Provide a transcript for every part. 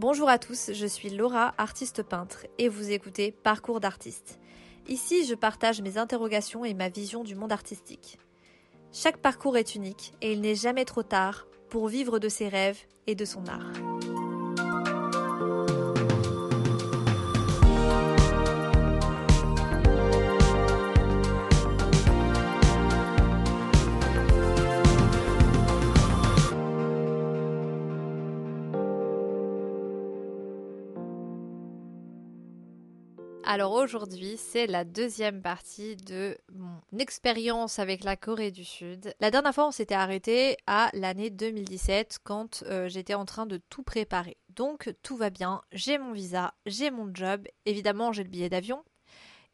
Bonjour à tous, je suis Laura, artiste peintre, et vous écoutez Parcours d'artiste. Ici, je partage mes interrogations et ma vision du monde artistique. Chaque parcours est unique et il n'est jamais trop tard pour vivre de ses rêves et de son art. Alors aujourd'hui, c'est la deuxième partie de mon expérience avec la Corée du Sud. La dernière fois, on s'était arrêté à l'année 2017 quand euh, j'étais en train de tout préparer. Donc tout va bien, j'ai mon visa, j'ai mon job, évidemment j'ai le billet d'avion.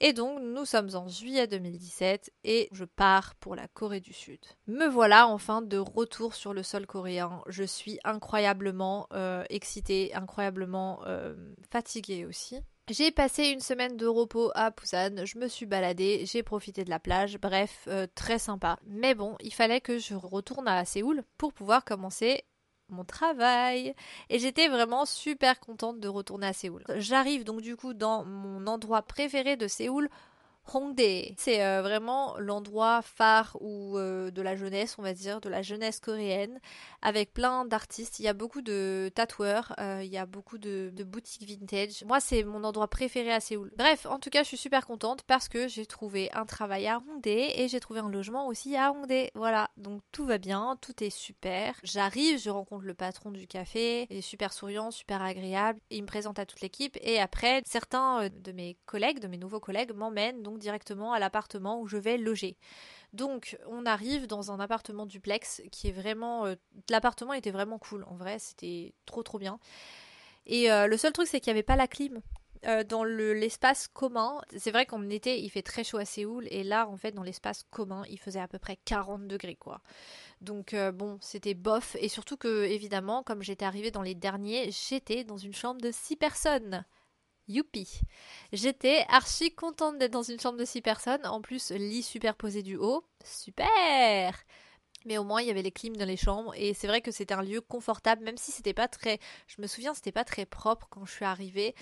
Et donc nous sommes en juillet 2017 et je pars pour la Corée du Sud. Me voilà enfin de retour sur le sol coréen. Je suis incroyablement euh, excitée, incroyablement euh, fatiguée aussi. J'ai passé une semaine de repos à Busan, je me suis baladée, j'ai profité de la plage, bref, euh, très sympa. Mais bon, il fallait que je retourne à Séoul pour pouvoir commencer mon travail. Et j'étais vraiment super contente de retourner à Séoul. J'arrive donc du coup dans mon endroit préféré de Séoul, Hongdae. C'est euh, vraiment l'endroit phare euh, de la jeunesse, on va dire, de la jeunesse coréenne, avec plein d'artistes. Il y a beaucoup de tatoueurs, euh, il y a beaucoup de, boutiques vintage. Moi, c'est mon endroit préféré à Séoul. Bref, en tout cas, je suis super contente parce que j'ai trouvé un travail à Hongdae et j'ai trouvé un logement aussi à Hongdae. Voilà, donc tout va bien, tout est super. J'arrive, je rencontre le patron du café, il est super souriant, super agréable. Il me présente à toute l'équipe et après, certains de mes collègues, de mes nouveaux collègues, m'emmènent donc directement à l'appartement où je vais loger. Donc on arrive dans un appartement duplex qui est vraiment... Euh, l'appartement était vraiment cool en vrai, c'était trop trop bien. Et euh, le seul truc c'est qu'il n'y avait pas la clim. Euh, dans l'espace commun, c'est vrai qu'en été il fait très chaud à Séoul et là en fait dans l'espace commun il faisait à peu près 40 degrés quoi. Donc bon c'était bof et surtout que évidemment comme j'étais arrivée dans les derniers j'étais dans une chambre de 6 personnes. Youpi J'étais archi contente d'être dans une chambre de 6 personnes, en plus lit superposé du haut. Super mais au moins il y avait les clims dans les chambres. Et c'est vrai que c'était un lieu confortable même si c'était pas très je me souviens c'était pas très propre quand je suis arrivée.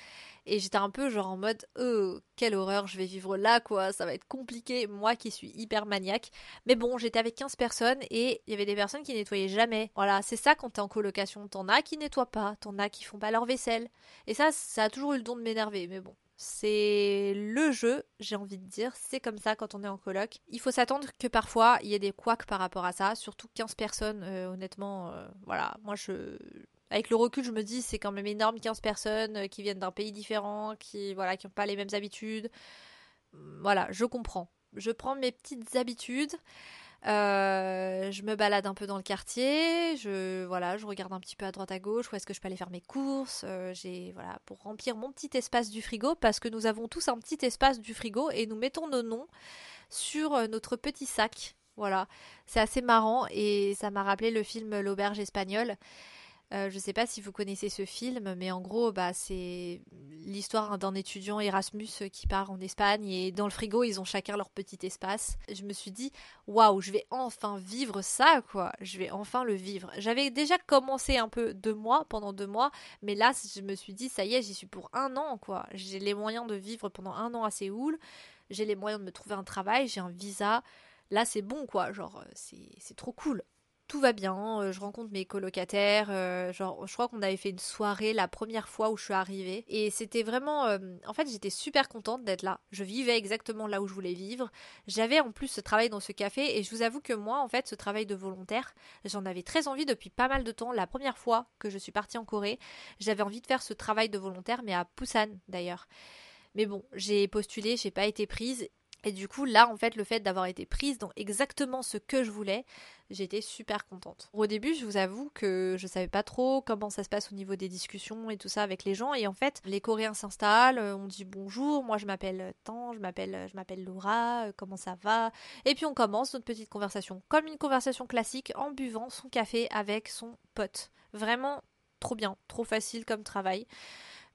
Et j'étais un peu genre en mode oh quelle horreur je vais vivre là quoi. Ça va être compliqué. Moi qui suis hyper maniaque. Mais bon j'étais avec 15 personnes et il y avait des personnes qui nettoyaient jamais. Voilà c'est ça quand t'es en colocation. T'en as qui nettoient pas. T'en as qui font pas leur vaisselle. Et ça ça a toujours eu le don de m'énerver. Mais bon c'est le jeu, j'ai envie de dire. C'est comme ça quand on est en coloc. Il faut s'attendre que parfois il y ait des couacs par rapport à ça. Surtout 15 personnes, euh, honnêtement. Euh, voilà, moi je. Avec le recul, je me dis c'est quand même énorme 15 personnes euh, qui viennent d'un pays différent, qui voilà, qui n'ont pas les mêmes habitudes. Voilà, je comprends. Je prends mes petites habitudes. Euh, je me balade un peu dans le quartier, je voilà, je regarde un petit peu à droite à gauche où est-ce que je peux aller faire mes courses. Euh, j'ai voilà pour remplir mon petit espace du frigo parce que nous avons tous un petit espace du frigo et nous mettons nos noms sur euh, notre petit sac. Voilà, c'est assez marrant et ça m'a rappelé le film L'auberge espagnole. Euh, je ne sais pas si vous connaissez ce film, mais en gros, bah, c'est l'histoire d'un étudiant Erasmus qui part en Espagne et dans le frigo, ils ont chacun leur petit espace. Je me suis dit, waouh, je vais enfin vivre ça, quoi. Je vais enfin le vivre. J'avais déjà commencé un peu deux mois, pendant deux mois, mais là, je me suis dit, ça y est, j'y suis pour un an, quoi. J'ai les moyens de vivre pendant un an à Séoul. J'ai les moyens de me trouver un travail, j'ai un visa. Là, c'est bon, quoi. Genre, c'est trop cool tout va bien, euh, je rencontre mes colocataires, euh, genre je crois qu'on avait fait une soirée la première fois où je suis arrivée et c'était vraiment euh, en fait j'étais super contente d'être là. Je vivais exactement là où je voulais vivre. J'avais en plus ce travail dans ce café et je vous avoue que moi en fait ce travail de volontaire, j'en avais très envie depuis pas mal de temps. La première fois que je suis partie en Corée, j'avais envie de faire ce travail de volontaire mais à Busan d'ailleurs. Mais bon, j'ai postulé, j'ai pas été prise et du coup, là, en fait, le fait d'avoir été prise dans exactement ce que je voulais, j'étais super contente. Au début, je vous avoue que je savais pas trop comment ça se passe au niveau des discussions et tout ça avec les gens. Et en fait, les Coréens s'installent, euh, on dit bonjour, moi je m'appelle Tan, je m'appelle, je m'appelle Laura, euh, comment ça va? Et puis on commence notre petite conversation, comme une conversation classique, en buvant son café avec son pote. Vraiment trop bien, trop facile comme travail.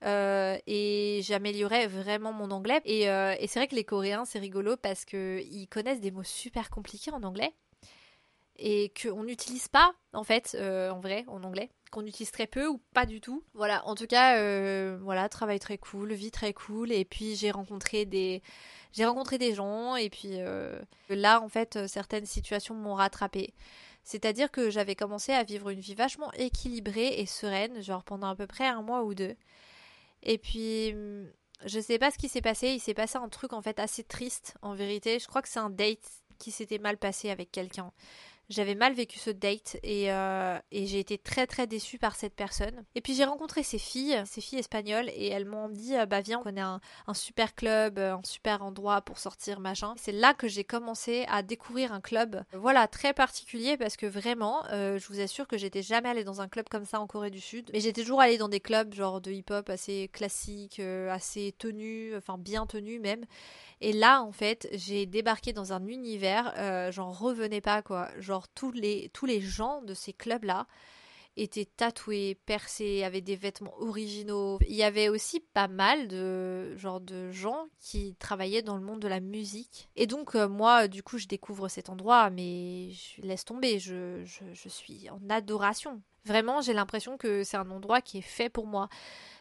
Euh, et j'améliorais vraiment mon anglais. Euh, et, c'est vrai que les Coréens, c'est rigolo parce qu'ils connaissent des mots super compliqués en anglais et qu'on n'utilise pas en fait euh, en vrai en anglais qu'on utilise très peu ou pas du tout. Voilà, en tout cas, voilà, travail très cool, vie très cool. Et puis j'ai rencontré des, j'ai rencontré des gens. Et puis là, en fait, certaines situations m'ont rattrapé. C'est-à-dire que j'avais commencé à vivre une vie vachement équilibrée et sereine, genre pendant à peu près un mois ou deux. Et puis, je sais pas ce qui s'est passé. Il s'est passé un truc en fait assez triste en vérité. Je crois que c'est un date qui s'était mal passé avec quelqu'un. J'avais mal vécu ce date et, euh, et j'ai été très très déçue par cette personne. Et puis j'ai rencontré ces filles, ces filles espagnoles, et elles m'ont dit euh, bah viens, on connaît un, un, super club, euh, un super endroit pour sortir, machin. C'est là que j'ai commencé à découvrir un club, voilà, très particulier parce que vraiment, je vous assure que j'étais jamais allée dans un club comme ça en Corée du Sud. Mais j'étais toujours allée dans des clubs genre de hip-hop assez classiques, assez tenus, enfin bien tenus même. Et là, en fait, j'ai débarqué dans un univers, euh, j'en revenais pas, quoi. Genre, tous les, tous les gens de ces clubs-là étaient tatoués, percés, avaient des vêtements originaux. Il y avait aussi pas mal de, genre, de gens qui travaillaient dans le monde de la musique. Et donc, euh, moi, du coup, je découvre cet endroit, mais je laisse tomber, je, je, je suis en adoration. Vraiment, j'ai l'impression que c'est un endroit qui est fait pour moi.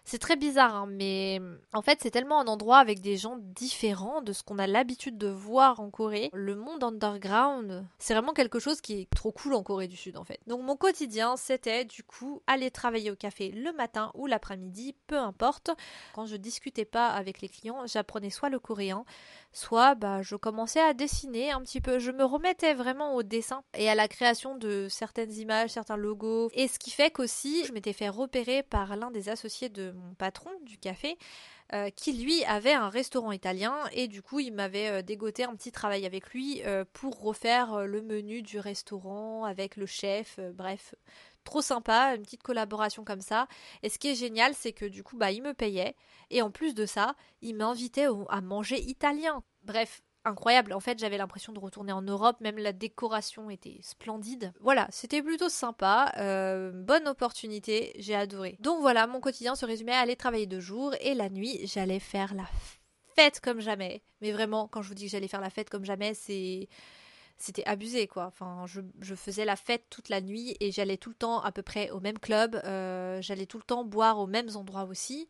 C'est très bizarre, hein, mais en fait, c'est tellement un endroit avec des gens différents de ce qu'on a l'habitude de voir en Corée. Le monde underground, c'est vraiment quelque chose qui est trop cool en Corée du Sud, en fait. Donc, mon quotidien, c'était du coup aller travailler au café le matin ou l'après-midi, peu importe. Quand je discutais pas avec les clients, j'apprenais soit le coréen, soit bah, je commençais à dessiner un petit peu. Je me remettais vraiment au dessin et à la création de certaines images, certains logos. Et ce qui fait qu'aussi, je m'étais fait repérer par l'un des associés de mon patron du café, euh, qui lui avait un restaurant italien et du coup il m'avait euh, dégoté un petit travail avec lui euh, pour refaire le menu du restaurant avec le chef, bref. Trop sympa, une petite collaboration comme ça. Et ce qui est génial, c'est que du coup, bah, il me payait. Et en plus de ça, il m'invitait à manger italien. Bref, incroyable. En fait, j'avais l'impression de retourner en Europe, même la décoration était splendide. Voilà, c'était plutôt sympa, euh, bonne opportunité, j'ai adoré. Donc voilà, mon quotidien se résumait à aller travailler deux jours et la nuit, j'allais faire la fête comme jamais. Mais vraiment, quand je vous dis que j'allais faire la fête comme jamais, c'était abusé quoi. Enfin, je, faisais la fête toute la nuit et j'allais tout le temps à peu près au même club. Euh, j'allais tout le temps boire aux mêmes endroits aussi.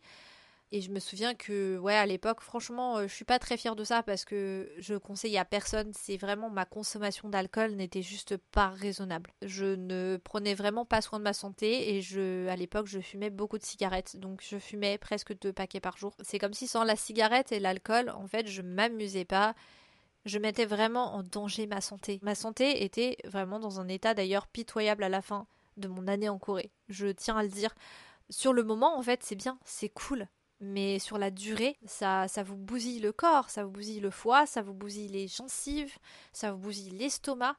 Et je me souviens que, ouais, à l'époque, franchement, euh, je suis pas très fière de ça parce que je conseille à personne. C'est vraiment ma consommation d'alcool n'était juste pas raisonnable. Je ne prenais vraiment pas soin de ma santé et je, à l'époque, je fumais beaucoup de cigarettes. Donc, je fumais presque deux paquets par jour. C'est comme si sans la cigarette et l'alcool, en fait, je m'amusais pas. Je mettais vraiment en danger ma santé. Ma santé était vraiment dans un état d'ailleurs pitoyable à la fin de mon année en Corée. Je tiens à le dire. Sur le moment, en fait, c'est bien, c'est cool mais sur la durée, ça, ça vous bousille le corps, ça vous bousille le foie, ça vous bousille les gencives, ça vous bousille l'estomac,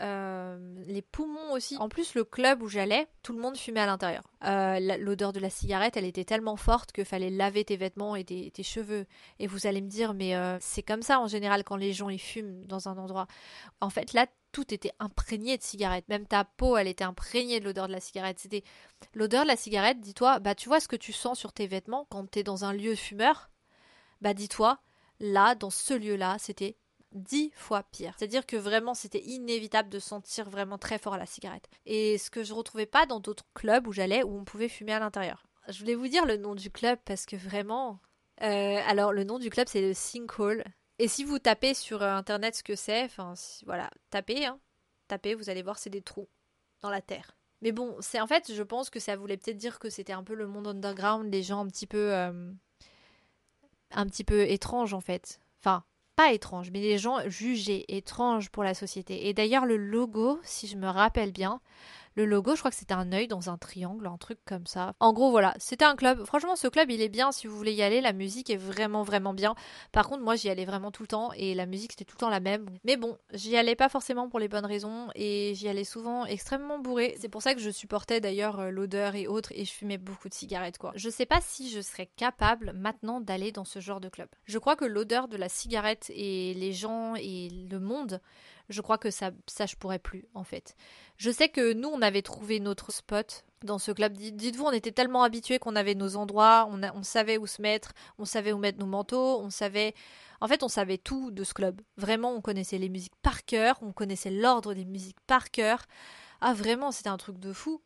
euh, les poumons aussi. En plus, le club où j'allais, tout le monde fumait à l'intérieur. Euh, l'odeur de la cigarette, elle était tellement forte qu'il fallait laver tes vêtements et tes, cheveux. Et vous allez me dire, mais euh, c'est comme ça en général quand les gens ils fument dans un endroit. En fait, là, tout était imprégné de cigarette. Même ta peau, elle était imprégnée de l'odeur de la cigarette. C'était l'odeur de la cigarette. Dis-toi, bah tu vois ce que tu sens sur tes vêtements quand t'es dans un lieu fumeur? Bah dis-toi, là, dans ce lieu-là, c'était dix fois pire. C'est-à-dire que vraiment c'était inévitable de sentir vraiment très fort la cigarette. Et ce que je retrouvais pas dans d'autres clubs où j'allais où on pouvait fumer à l'intérieur. Je voulais vous dire le nom du club parce que vraiment. Euh, alors le nom du club c'est le Sinkhole. Et si vous tapez sur euh, internet ce que c'est, enfin voilà, tapez, hein, tapez, vous allez voir c'est des trous dans la terre. Mais bon, c'est en fait, je pense que ça voulait peut-être dire que c'était un peu le monde underground, les gens un petit peu, euh, un petit peu étranges en fait. Enfin, étrange, mais les gens jugés étranges pour la société. Et d'ailleurs, le logo, si je me rappelle bien, le logo, je crois que c'était un œil dans un triangle, un truc comme ça. En gros, voilà, c'était un club. Franchement, ce club, il est bien si vous voulez y aller. La musique est vraiment, vraiment bien. Par contre, moi, j'y allais vraiment tout le temps et la musique, c'était tout le temps la même. Mais bon, j'y allais pas forcément pour les bonnes raisons et j'y allais souvent extrêmement bourré. C'est pour ça que je supportais d'ailleurs euh, l'odeur et autres et je fumais beaucoup de cigarettes, quoi. Je sais pas si je serais capable maintenant d'aller dans ce genre de club. Je crois que l'odeur de la cigarette et les gens et le monde je crois que ça, ça je pourrais plus en fait. Je sais que nous on avait trouvé notre spot dans ce club. Dites-vous, on était tellement habitués qu'on avait nos endroits, on, savait où se mettre, on savait où mettre nos manteaux, on savait. En fait, on savait tout de ce club. Vraiment, on connaissait les musiques par cœur, on connaissait l'ordre des musiques par cœur. Ah, vraiment, c'était un truc de fou.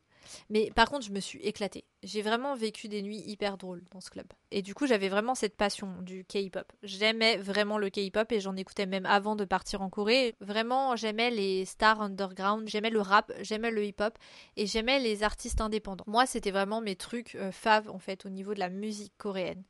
Mais par contre, je me suis éclatée. J'ai vraiment vécu des nuits hyper drôles dans ce club. Et du coup, j'avais vraiment cette passion du K-pop. J'aimais vraiment le K-pop et j'en écoutais même avant de partir en Corée. Vraiment, j'aimais les stars underground, j'aimais le rap, j'aimais le hip-hop et j'aimais les artistes indépendants. Moi, c'était vraiment mes trucs euh, faves en fait au niveau de la musique coréenne.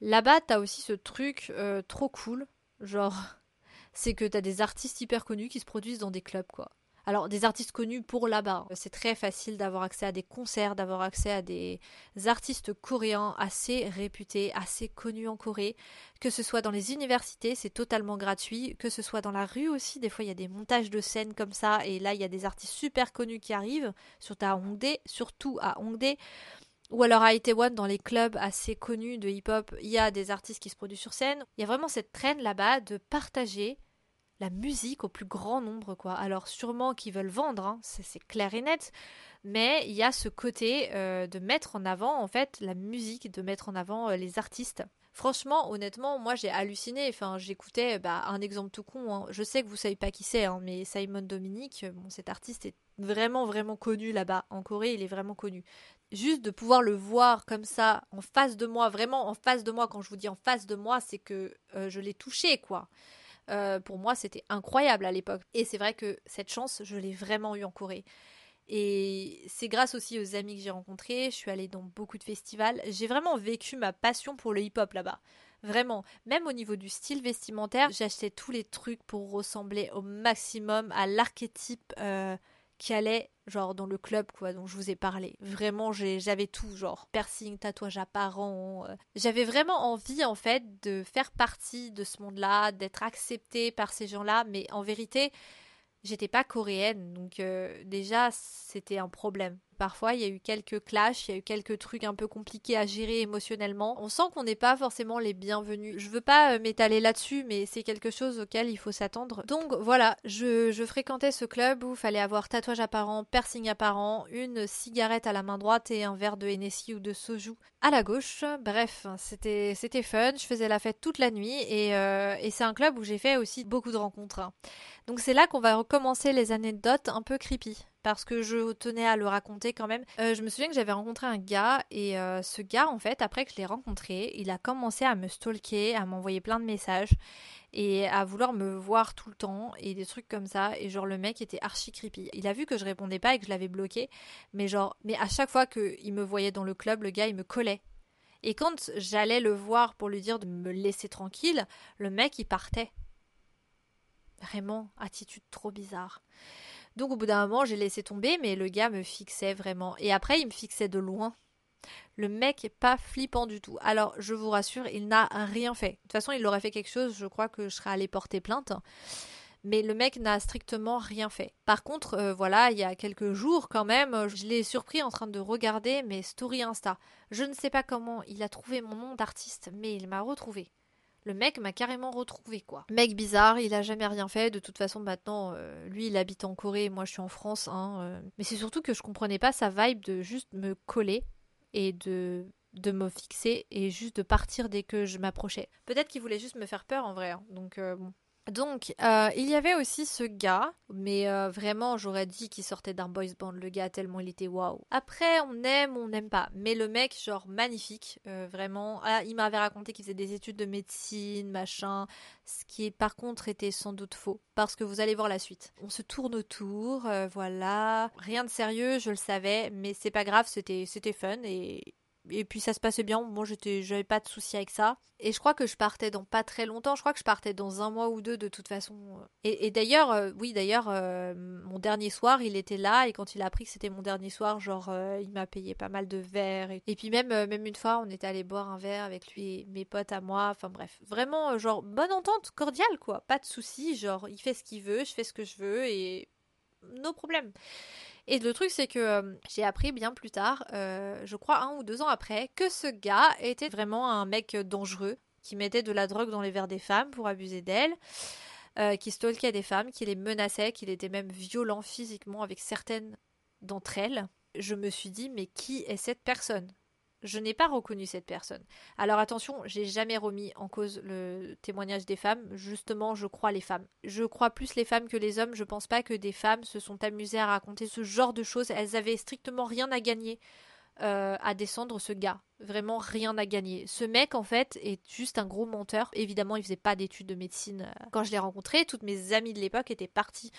Là-bas, t'as aussi ce truc euh, trop cool, genre, c'est que t'as des artistes hyper connus qui se produisent dans des clubs quoi. Alors, des artistes connus pour là-bas. C'est très facile d'avoir accès à des concerts, d'avoir accès à des artistes coréens assez réputés, assez connus en Corée. Que ce soit dans les universités, c'est totalement gratuit. Que ce soit dans la rue aussi, des fois il y a des montages de scènes comme ça. Et là, il y a des artistes super connus qui arrivent, surtout à Hongdae, surtout à Hongdae. Ou alors à Itaewon, dans les clubs assez connus de hip-hop, il y a des artistes qui se produisent sur scène. Il y a vraiment cette traîne là-bas de partager la musique au plus grand nombre, quoi. Alors sûrement qu'ils veulent vendre, hein, c'est clair et net, mais il y a ce côté euh, de mettre en avant, en fait, la musique, de mettre en avant euh, les artistes. Franchement, honnêtement, moi j'ai halluciné. Enfin, j'écoutais bah, un exemple tout con. Hein. Je sais que vous savez pas qui c'est, hein, mais Simon Dominique, bon, cet artiste est vraiment vraiment connu là-bas en Corée. Il est vraiment connu. Juste de pouvoir le voir comme ça en face de moi, vraiment en face de moi. Quand je vous dis en face de moi, c'est que euh, je l'ai touché, quoi. Euh, pour moi, c'était incroyable à l'époque. Et c'est vrai que cette chance, je l'ai vraiment eue en Corée. Et c'est grâce aussi aux amis que j'ai rencontrés. Je suis allée dans beaucoup de festivals. J'ai vraiment vécu ma passion pour le hip-hop là-bas. Vraiment. Même au niveau du style vestimentaire, j'achetais tous les trucs pour ressembler au maximum à l'archétype euh, qui allait genre dans le club quoi dont je vous ai parlé. Vraiment j'avais tout genre piercing, tatouage apparent. Euh. J'avais vraiment envie en fait de faire partie de ce monde-là, d'être acceptée par ces gens-là, mais en vérité j'étais pas coréenne donc euh, déjà c'était un problème Parfois, il y a eu quelques clashs, il y a eu quelques trucs un peu compliqués à gérer émotionnellement. On sent qu'on n'est pas forcément les bienvenus. Je veux pas euh, m'étaler là-dessus, mais c'est quelque chose auquel il faut s'attendre. Donc voilà, je, fréquentais ce club où il fallait avoir tatouage apparent, piercing apparent, une cigarette à la main droite et un verre de Hennessy ou de soju à la gauche. Bref, c'était c'était fun. Je faisais la fête toute la nuit et, euh, et c'est un club où j'ai fait aussi beaucoup de rencontres. Donc c'est là qu'on va recommencer les anecdotes un peu creepy parce que je tenais à le raconter quand même. Euh, je me souviens que j'avais rencontré un gars et euh, ce gars en fait après que je l'ai rencontré, il a commencé à me stalker, à m'envoyer plein de messages et à vouloir me voir tout le temps et des trucs comme ça et genre le mec était archi creepy. Il a vu que je répondais pas et que je l'avais bloqué mais genre mais à chaque fois qu'il me voyait dans le club, le gars il me collait. Et quand j'allais le voir pour lui dire de me laisser tranquille, le mec il partait. Vraiment, attitude trop bizarre. Donc au bout d'un moment, j'ai laissé tomber, mais le gars me fixait vraiment. Et après, il me fixait de loin. Le mec est pas flippant du tout. Alors, je vous rassure, il n'a rien fait. De toute façon, il aurait fait quelque chose, je crois que je serais allée porter plainte. Mais le mec n'a strictement rien fait. Par contre, euh, voilà, il y a quelques jours quand même, je l'ai surpris en train de regarder mes stories Insta. Je ne sais pas comment il a trouvé mon nom d'artiste, mais il m'a retrouvé. Le mec m'a carrément retrouvé, quoi. Mec bizarre, il a jamais rien fait. De toute façon, maintenant, euh, lui, il habite en Corée, moi, je suis en France. Hein, euh. Mais c'est surtout que je comprenais pas sa vibe de juste me coller et de de me fixer et juste de partir dès que je m'approchais. Peut-être qu'il voulait juste me faire peur en vrai. Hein. Donc euh, bon, donc, euh, il y avait aussi ce gars, mais euh, vraiment, j'aurais dit qu'il sortait d'un boys band, le gars, tellement il était waouh. Après, on aime, on n'aime pas. Mais le mec, genre, magnifique, euh, vraiment. Ah, il m'avait raconté qu'il faisait des études de médecine, machin. Ce qui, par contre, était sans doute faux. Parce que vous allez voir la suite. On se tourne autour, voilà. Rien de sérieux, je le savais, mais c'est pas grave, c'était fun et et puis ça se passait bien. Moi, j'avais pas de souci avec ça. Et je crois que je partais dans pas très longtemps. Je crois que je partais dans un mois ou deux de toute façon. Et, d'ailleurs, euh, oui, d'ailleurs, euh, mon dernier soir, il était là et quand il a appris que c'était mon dernier soir, genre, euh, il m'a payé pas mal de verres. Et, puis même, même une fois, on était allé boire un verre avec lui et mes potes à moi. Enfin bref, vraiment, genre, bonne entente, cordiale quoi. Pas de souci. Genre, il fait ce qu'il veut, je fais ce que je veux et nos problèmes. Et le truc, c'est que euh, j'ai appris bien plus tard, euh, je crois un ou deux ans après, que ce gars était vraiment un mec dangereux, qui mettait de la drogue dans les verres des femmes pour abuser d'elles, euh, qui stalkait des femmes, qui les menaçait, qu'il était même violent physiquement avec certaines d'entre elles. Je me suis dit, mais qui est cette personne? Je n'ai pas reconnu cette personne. Alors attention, j'ai jamais remis en cause le témoignage des femmes. Justement, je crois les femmes. Je crois plus les femmes que les hommes. Je pense pas que des femmes se sont amusées à raconter ce genre de choses. Elles avaient strictement rien à gagner euh, à descendre ce gars. Vraiment rien à gagner. Ce mec, en fait, est juste un gros menteur. Évidemment, il faisait pas d'études de médecine. Euh, quand je l'ai rencontré, toutes mes amies de l'époque étaient parties.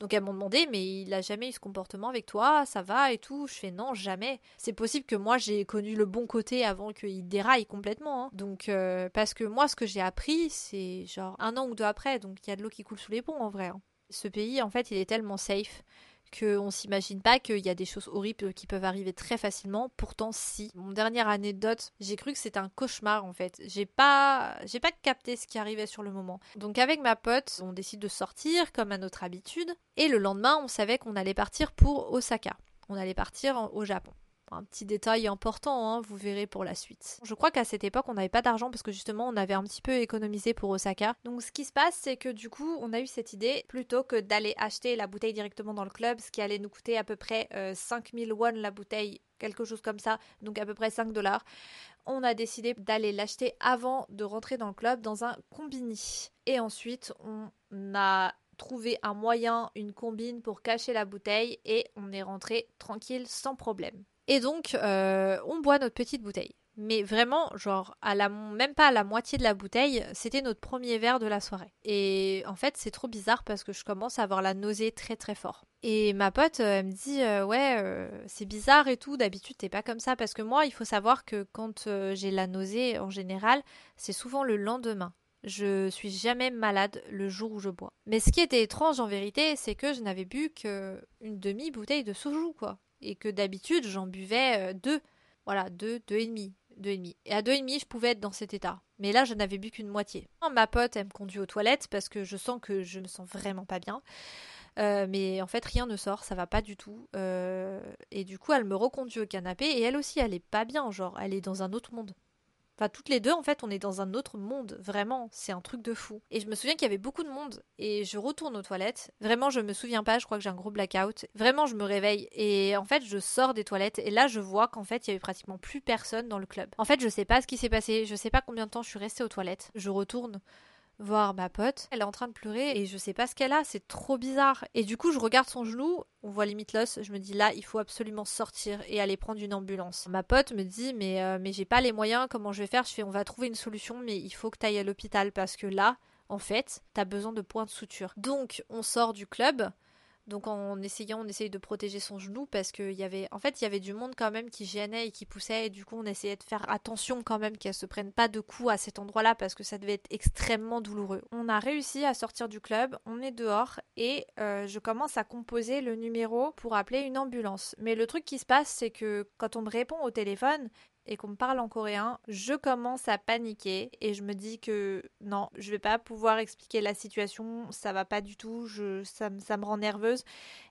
Donc elles m'ont demandé, mais il a jamais eu ce comportement avec toi, ça va et tout. Je fais non, jamais. C'est possible que moi j'ai connu le bon côté avant qu'il déraille complètement. Hein. Donc euh, parce que moi, ce que j'ai appris, c'est genre un an ou deux après. Donc il y a de l'eau qui coule sous les ponts en vrai. Hein. Ce pays, en fait, il est tellement safe qu'on s'imagine pas qu'il y a des choses horribles qui peuvent arriver très facilement. Pourtant, si. Mon dernière anecdote, j'ai cru que c'était un cauchemar en fait. J'ai pas, j'ai pas capté ce qui arrivait sur le moment. Donc avec ma pote, on décide de sortir comme à notre habitude. Et le lendemain, on savait qu'on allait partir pour Osaka. On allait partir au Japon. Un petit détail important, hein, vous verrez pour la suite. Je crois qu'à cette époque, on n'avait pas d'argent parce que justement, on avait un petit peu économisé pour Osaka. Donc, ce qui se passe, c'est que du coup, on a eu cette idée, plutôt que d'aller acheter la bouteille directement dans le club, ce qui allait nous coûter à peu près 5000 euh, won la bouteille, quelque chose comme ça, donc à peu près 5 dollars. On a décidé d'aller l'acheter avant de rentrer dans le club dans un combini. Et ensuite, on a trouvé un moyen, une combine pour cacher la bouteille et on est rentré tranquille sans problème. Et donc, euh, on boit notre petite bouteille. Mais vraiment, genre, à la, même pas à la moitié de la bouteille, c'était notre premier verre de la soirée. Et en fait, c'est trop bizarre parce que je commence à avoir la nausée très très fort. Et ma pote, euh, elle me dit, euh, ouais, c'est bizarre et tout, d'habitude t'es pas comme ça. Parce que moi, il faut savoir que quand j'ai la nausée, en général, c'est souvent le lendemain. Je suis jamais malade le jour où je bois. Mais ce qui était étrange en vérité, c'est que je n'avais bu qu'une demi-bouteille de soju, quoi et que d'habitude j'en buvais euh, deux. Voilà, deux, deux et demi. Deux et demi. Et à deux et demi, je pouvais être dans cet état. Mais là, je n'avais bu qu'une moitié. Ma pote, elle me conduit aux toilettes parce que je sens que je me sens vraiment pas bien. Euh, mais en fait, rien ne sort, ça va pas du tout. Euh, et du coup, elle me reconduit au canapé et elle aussi, elle est pas bien, genre, elle est dans un autre monde. Enfin, toutes les deux, en fait, on est dans un autre monde, vraiment, c'est un truc de fou. Et je me souviens qu'il y avait beaucoup de monde, et je retourne aux toilettes. Vraiment, je me souviens pas, je crois que j'ai un gros blackout. Vraiment, je me réveille, et en fait, je sors des toilettes, et là, je vois qu'en fait, il y avait pratiquement plus personne dans le club. En fait, je sais pas ce qui s'est passé, je sais pas combien de temps je suis restée aux toilettes. Je retourne voir ma pote. Elle est en train de pleurer et je sais pas ce qu'elle a, c'est trop bizarre. Et du coup, je regarde son genou, on voit limite l'os, je me dis là, il faut absolument sortir et aller prendre une ambulance. Ma pote me dit mais euh, mais j'ai pas les moyens, comment je vais faire? Je fais on va trouver une solution mais il faut que tu ailles à l'hôpital parce que là, en fait, t'as besoin de points de suture. Donc, on sort du club. Donc en essayant, on essaye de protéger son genou parce qu'il y avait, en fait, il y avait du monde quand même qui gênait et qui poussait et du coup on essayait de faire attention quand même qu'elle se prenne pas de coups à cet endroit-là parce que ça devait être extrêmement douloureux. On a réussi à sortir du club, on est dehors et euh, je commence à composer le numéro pour appeler une ambulance. Mais le truc qui se passe, c'est que quand on me répond au téléphone, et qu'on me parle en coréen, je commence à paniquer et je me dis que non, je vais pas pouvoir expliquer la situation, ça va pas du tout, je, ça, me rend nerveuse.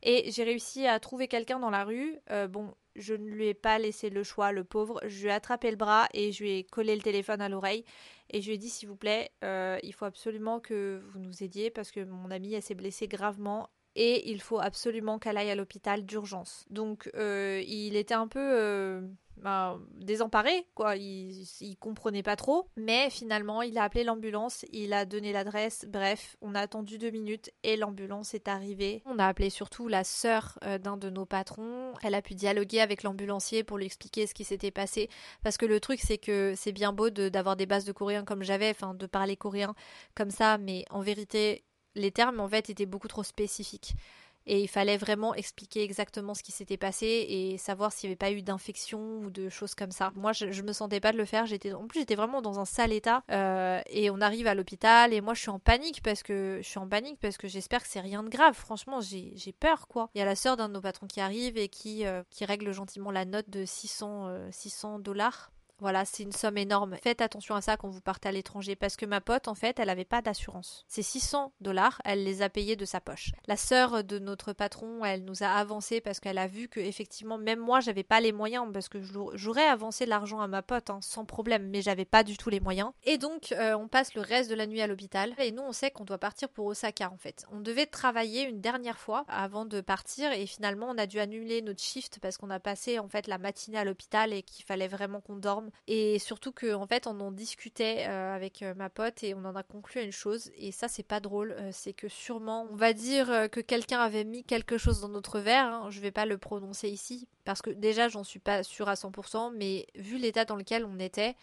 Et j'ai réussi à trouver quelqu'un dans la rue. Euh, bon, je ne lui ai pas laissé le choix, le pauvre. Je lui ai attrapé le bras et je lui ai collé le téléphone à l'oreille. Et je lui ai dit, s'il vous plaît, euh, il faut absolument que vous nous aidiez parce que mon amie, elle s'est blessée gravement et il faut absolument qu'elle aille à l'hôpital d'urgence. Donc euh, il était un peu bah, désemparé, quoi. Il, il comprenait pas trop. Mais finalement, il a appelé l'ambulance, il a donné l'adresse. Bref, on a attendu deux minutes et l'ambulance est arrivée. On a appelé surtout la sœur euh, d'un de nos patrons. Elle a pu dialoguer avec l'ambulancier pour lui expliquer ce qui s'était passé. Parce que le truc, c'est que c'est bien beau d'avoir des bases de coréen comme j'avais, enfin, de parler coréen comme ça, mais en vérité, les termes en fait étaient beaucoup trop spécifiques et il fallait vraiment expliquer exactement ce qui s'était passé et savoir s'il n'y avait pas eu d'infection ou de choses comme ça. Moi, je, je, me sentais pas de le faire. J'étais, en plus, j'étais vraiment dans un sale état. Euh, et on arrive à l'hôpital et moi, je suis en panique parce que je suis en panique parce que j'espère que c'est rien de grave. Franchement, j'ai, peur, quoi. Il y a la sœur d'un de nos patrons qui arrive et qui, euh, qui règle gentiment la note de 600, 600 euh, dollars Voilà, c'est une somme énorme. Faites attention à ça quand vous partez à l'étranger parce que ma pote, en fait, elle n'avait pas d'assurance. C'est 600 dollars, elle les a payés de sa poche. La sœur de notre patron, elle nous a avancé parce qu'elle a vu que effectivement, même moi, j'avais pas les moyens parce que j'aurais avancé l'argent à ma pote hein, sans problème, mais j'avais pas du tout les moyens. Et donc, euh, on passe le reste de la nuit à l'hôpital. Et nous, on sait qu'on doit partir pour Osaka en fait. On devait travailler une dernière fois avant de partir et finalement, on a dû annuler notre shift parce qu'on a passé en fait la matinée à l'hôpital et qu'il fallait vraiment qu'on dorme et surtout qu'en en fait on en discutait euh, avec euh, ma pote et on en a conclu à une chose et ça c'est pas drôle euh, c'est que sûrement on va dire que quelqu'un avait mis quelque chose dans notre verre hein, je vais pas le prononcer ici parce que déjà j'en suis pas sûre à 100% mais vu l'état dans lequel on était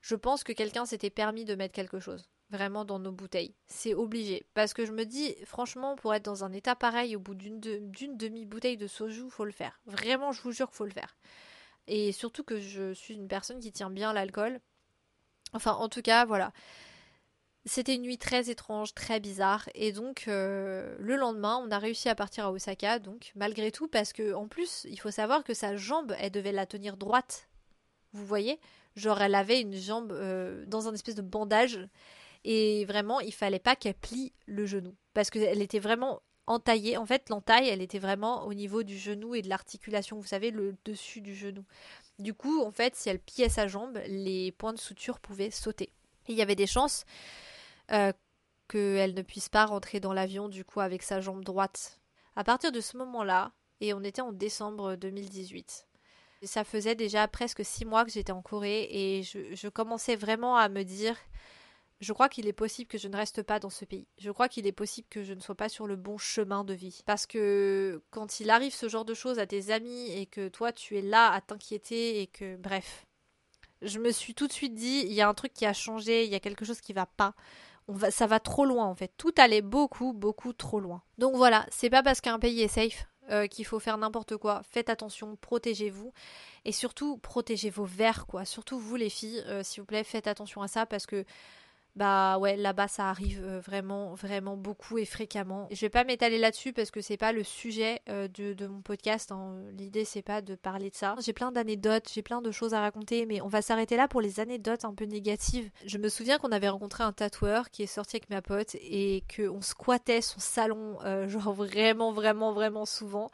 je pense que quelqu'un s'était permis de mettre quelque chose vraiment dans nos bouteilles. C'est obligé. Parce que je me dis, franchement, pour être dans un état pareil au bout d'une demi-bouteille de soju, faut le faire. Vraiment, je vous jure qu'il faut le faire. Et surtout que je suis une personne qui tient bien l'alcool. Enfin, en tout cas, voilà. C'était une nuit très étrange, très bizarre. Et donc, euh, le lendemain, on a réussi à partir à Osaka, donc, malgré tout, parce que, en plus, il faut savoir que sa jambe, elle devait la tenir droite. Vous voyez? Genre, elle avait une jambe euh, dans un espèce de bandage. Et vraiment, il fallait pas qu'elle plie le genou. Parce qu'elle était vraiment entaillée. En fait, l'entaille, elle était vraiment au niveau du genou et de l'articulation, vous savez, le dessus du genou. Du coup, en fait, si elle pillait sa jambe, les points de suture pouvaient sauter. il y avait des chances euh, qu'elle ne puisse pas rentrer dans l'avion, du coup, avec sa jambe droite. À partir de ce moment-là, et on était en décembre 2018, ça faisait déjà presque six mois que j'étais en Corée et je commençais vraiment à me dire je crois qu'il est possible que je ne reste pas dans ce pays. Je crois qu'il est possible que je ne sois pas sur le bon chemin de vie. Parce que quand il arrive ce genre de choses à tes amis et que toi tu es là à t'inquiéter et que bref, je me suis tout de suite dit il y a un truc qui a changé, il y a quelque chose qui va pas. Ça va trop loin en fait. Tout allait beaucoup, beaucoup trop loin. Donc voilà, c'est pas parce qu'un pays est safe euh, qu'il faut faire n'importe quoi. Faites attention, protégez-vous et surtout protégez vos verres quoi. Surtout vous les filles, euh, s'il vous plaît, faites attention à ça parce que bah ouais, là-bas ça arrive euh, vraiment, vraiment beaucoup et fréquemment. Je vais pas m'étaler là-dessus parce que c'est pas le sujet euh, de, mon podcast. Hein. L'idée c'est pas de parler de ça. J'ai plein d'anecdotes, j'ai plein de choses à raconter, mais on va s'arrêter là pour les anecdotes un peu négatives. Je me souviens qu'on avait rencontré un tatoueur qui est sorti avec ma pote et qu'on squattait son salon, euh, genre vraiment, vraiment, vraiment souvent.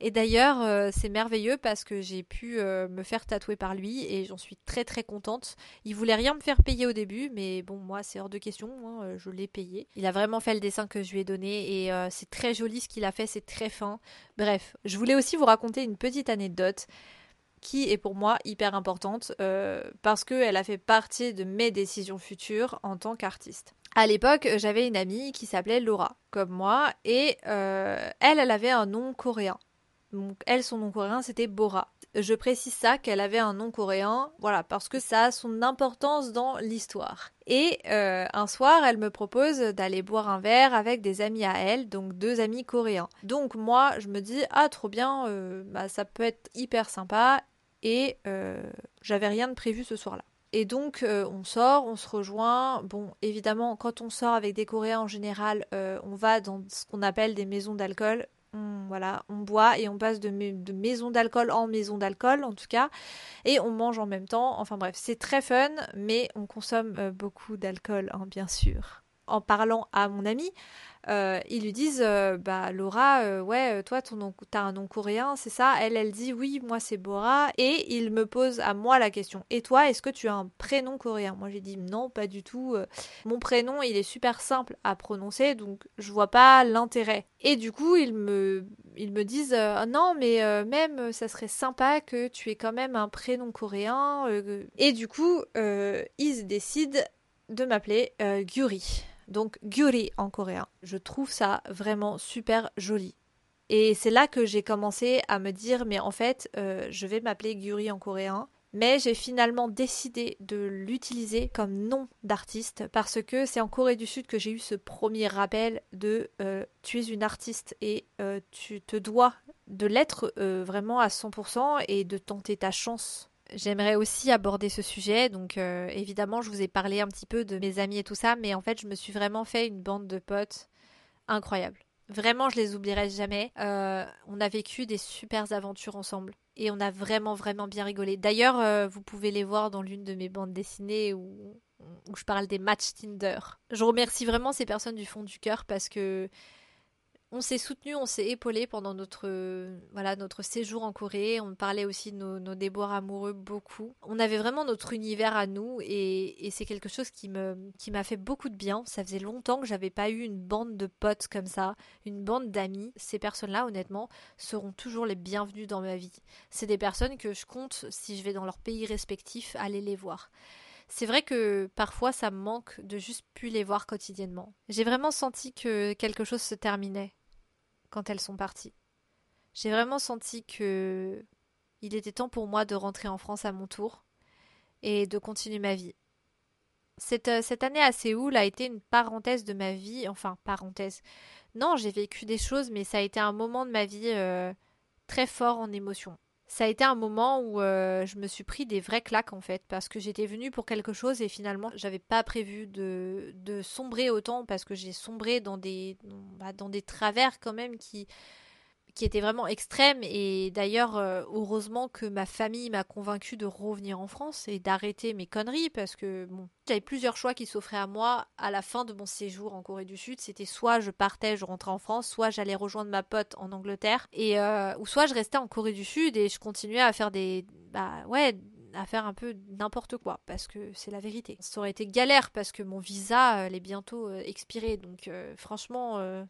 Et d'ailleurs, c'est merveilleux parce que j'ai pu me faire tatouer par lui et j'en suis très très contente. Il voulait rien me faire payer au début, mais bon, moi c'est hors de question, hein, euh, je l'ai payé. Il a vraiment fait le dessin que je lui ai donné et euh, c'est très joli ce qu'il a fait, c'est très fin. Bref, je voulais aussi vous raconter une petite anecdote qui est pour moi hyper importante euh, parce qu'elle a fait partie de mes décisions futures en tant qu'artiste. À l'époque, j'avais une amie qui s'appelait Laura, comme moi, et elle, elle avait un nom coréen. Donc, elle, son nom coréen, c'était Bora. Je précise ça, qu'elle avait un nom coréen, voilà, parce que ça a son importance dans l'histoire. Et euh, un soir, elle me propose d'aller boire un verre avec des amis à elle, donc deux amis coréens. Donc moi, je me dis, ah trop bien, euh, bah, ça peut être hyper sympa, et euh, j'avais rien de prévu ce soir-là. Et donc on sort, on se rejoint. Bon, évidemment, quand on sort avec des Coréens en général, on va dans ce qu'on appelle des maisons d'alcool on, voilà, on boit et on passe de, maison d'alcool en maison d'alcool en tout cas, et on mange en même temps. Enfin bref, c'est très fun, mais on consomme euh, beaucoup d'alcool, hein, bien sûr. En parlant à mon ami, euh, ils lui disent euh, bah Laura euh, ouais toi ton nom t'as un nom coréen c'est ça. Elle elle dit oui moi c'est Bora. Et il me pose à moi la question. Et toi est-ce que tu as un prénom coréen? Moi j'ai dit non pas du tout mon prénom il est super simple à prononcer donc je vois pas l'intérêt. Et du coup ils me ils me disent non mais même ça serait sympa que tu aies quand même un prénom coréen et du coup ils décident de m'appeler Gyuri donc Gyuri en coréen. Je trouve ça vraiment super joli. Et c'est là que j'ai commencé à me dire mais en fait euh, je vais m'appeler Gyuri en coréen. Mais j'ai finalement décidé de l'utiliser comme nom d'artiste parce que c'est en Corée du Sud que j'ai eu ce premier rappel de euh, tu es une artiste et euh, tu te dois de l'être vraiment à 100% et de tenter ta chance J'aimerais aussi aborder ce sujet. Donc, euh, évidemment, je vous ai parlé un petit peu de mes amis et tout ça, mais en fait, je me suis vraiment fait une bande de potes incroyable. Vraiment, je les oublierai jamais. Euh, on a vécu des super aventures ensemble. Et on a vraiment, vraiment bien rigolé. D'ailleurs, euh, vous pouvez les voir dans l'une de mes bandes dessinées où, où je parle des matchs Tinder. Je remercie vraiment ces personnes du fond du cœur parce que on s'est soutenu, on s'est épaulé pendant notre voilà notre séjour en Corée. On parlait aussi de nos, déboires amoureux beaucoup. On avait vraiment notre univers à nous et, c'est quelque chose qui me qui m'a fait beaucoup de bien. Ça faisait longtemps que j'avais pas eu une bande de potes comme ça, une bande d'amis. Ces personnes-là, honnêtement, seront toujours les bienvenues dans ma vie. C'est des personnes que je compte si je vais dans leur pays respectif aller les voir. C'est vrai que parfois ça me manque de juste plus les voir quotidiennement. J'ai vraiment senti que quelque chose se terminait quand elles sont parties. J'ai vraiment senti que il était temps pour moi de rentrer en France à mon tour et de continuer ma vie. Cette, euh, cette année à Séoul a été une parenthèse de ma vie, enfin parenthèse. Non, j'ai vécu des choses, mais ça a été un moment de ma vie euh, très fort en émotion ça a été un moment où euh, je me suis pris des vrais claques en fait parce que j'étais venue pour quelque chose et finalement j'avais pas prévu de, sombrer autant parce que j'ai sombré dans des bah, dans des travers quand même qui qui était vraiment extrême. Et d'ailleurs euh, heureusement que ma famille m'a convaincu de revenir en France et d'arrêter mes conneries parce que bon j'avais plusieurs choix qui s'offraient à moi. À la fin de mon séjour en Corée du Sud c'était soit je partais je rentrais en France soit j'allais rejoindre ma pote en Angleterre. Et euh, ou soit je restais en Corée du Sud et je continuais à faire des bah ouais à faire un peu n'importe quoi parce que c'est la vérité. Ça aurait été galère parce que mon visa euh, est bientôt euh, expiré donc euh, franchement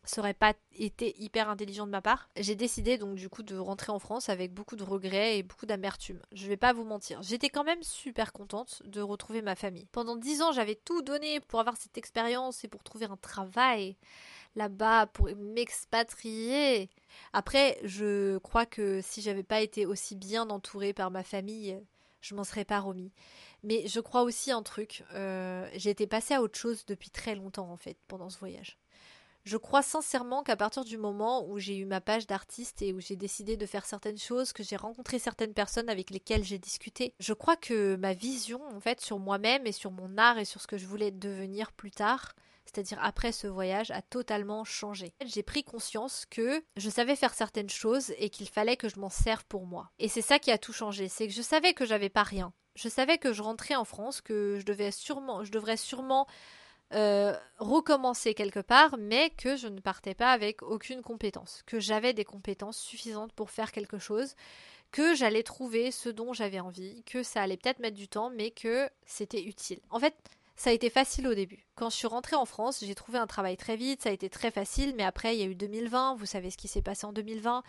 ça aurait pas été hyper intelligent de ma part. J'ai décidé donc du coup de rentrer en France avec beaucoup de regrets et beaucoup d'amertume. Je vais pas vous mentir, j'étais quand même super contente de retrouver ma famille. Pendant dix ans j'avais tout donné pour avoir cette expérience et pour trouver un travail là-bas pour m'expatrier. Après, je crois que si j'avais pas été aussi bien entourée par ma famille, je m'en serais pas remis. Mais je crois aussi un truc, euh, j'ai été passée à autre chose depuis très longtemps en fait pendant ce voyage. Je crois sincèrement qu'à partir du moment où j'ai eu ma page d'artiste et où j'ai décidé de faire certaines choses, que j'ai rencontré certaines personnes avec lesquelles j'ai discuté, je crois que ma vision en fait sur moi-même et sur mon art et sur ce que je voulais devenir plus tard, c'est-à-dire après ce voyage, a totalement changé. J'ai pris conscience que je savais faire certaines choses et qu'il fallait que je m'en serve pour moi. Et c'est ça qui a tout changé, c'est que je savais que j'avais pas rien. Je savais que je rentrais en France, que je devais sûrement, je devrais sûrement euh, recommencer quelque part, mais que je ne partais pas avec aucune compétence, que j'avais des compétences suffisantes pour faire quelque chose, que j'allais trouver ce dont j'avais envie, que ça allait peut-être mettre du temps, mais que c'était utile. En fait, ça a été facile au début. Quand je suis rentrée en France, j'ai trouvé un travail très vite, ça a été très facile, mais après il y a eu 2020, vous savez ce qui s'est passé en 2020.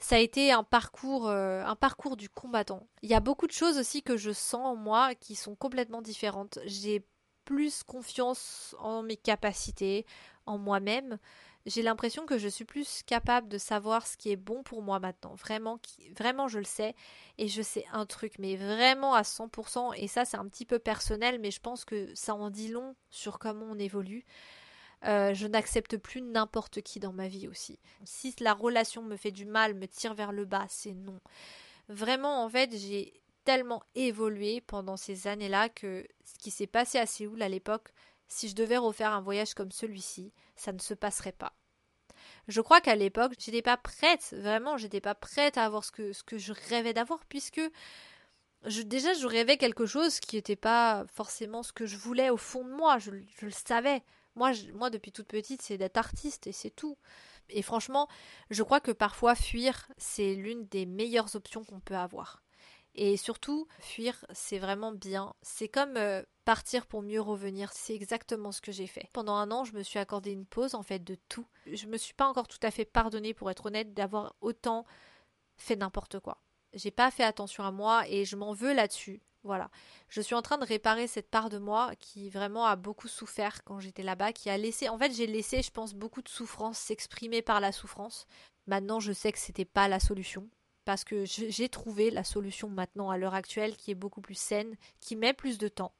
Ça a été un parcours, euh, un parcours du combattant. Il y a beaucoup de choses aussi que je sens en moi qui sont complètement différentes. J'ai plus confiance en mes capacités, en moi-même j'ai l'impression que je suis plus capable de savoir ce qui est bon pour moi maintenant. Vraiment, vraiment, je le sais. Et je sais un truc, mais vraiment à 100%. Et ça, c'est un petit peu personnel, mais je pense que ça en dit long sur comment on évolue. Euh, je n'accepte plus n'importe qui dans ma vie aussi. Si la relation me fait du mal, me tire vers le bas, c'est non. Vraiment, en fait, j'ai tellement évolué pendant ces années-là que ce qui s'est passé à Séoul à l'époque, si je devais refaire un voyage comme celui-ci, ça ne se passerait pas. Je crois qu'à l'époque, j'étais pas prête, vraiment, j'étais pas prête à avoir ce que, je rêvais d'avoir, puisque déjà, je rêvais quelque chose qui n'était pas forcément ce que je voulais au fond de moi, je, le savais. Moi, moi, depuis toute petite, c'est d'être artiste et c'est tout. Et franchement, je crois que parfois fuir, c'est l'une des meilleures options qu'on peut avoir. Et surtout, fuir, c'est vraiment bien. C'est comme euh, partir pour mieux revenir. C'est exactement ce que j'ai fait. Pendant un an, je me suis accordé une pause, en fait, de tout. Je me suis pas encore tout à fait pardonné, pour être honnête, d'avoir autant fait n'importe quoi. J'ai pas fait attention à moi et je m'en veux là-dessus. Voilà. Je suis en train de réparer cette part de moi qui vraiment a beaucoup souffert quand j'étais là-bas, qui a laissé, en fait, j'ai laissé, je pense, beaucoup de souffrance s'exprimer par la souffrance. Maintenant, je sais que c'était pas la solution parce que j'ai trouvé la solution maintenant à l'heure actuelle qui est beaucoup plus saine, qui met plus de temps,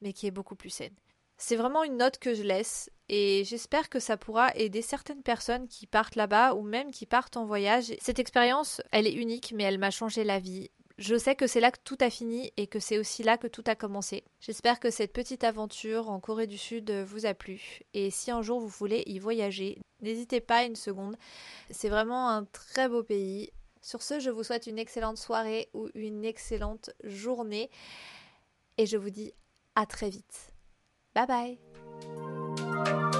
mais qui est beaucoup plus saine. C'est vraiment une note que je laisse et j'espère que ça pourra aider certaines personnes qui partent là-bas ou même qui partent en voyage. Cette expérience, elle est unique mais elle m'a changé la vie. Je sais que c'est là que tout a fini et que c'est aussi là que tout a commencé. J'espère que cette petite aventure en Corée du Sud vous a plu. Et si un jour vous voulez y voyager, n'hésitez pas une seconde. C'est vraiment un très beau pays. Sur ce, je vous souhaite une excellente soirée ou une excellente journée. Et je vous dis à très vite. Bye bye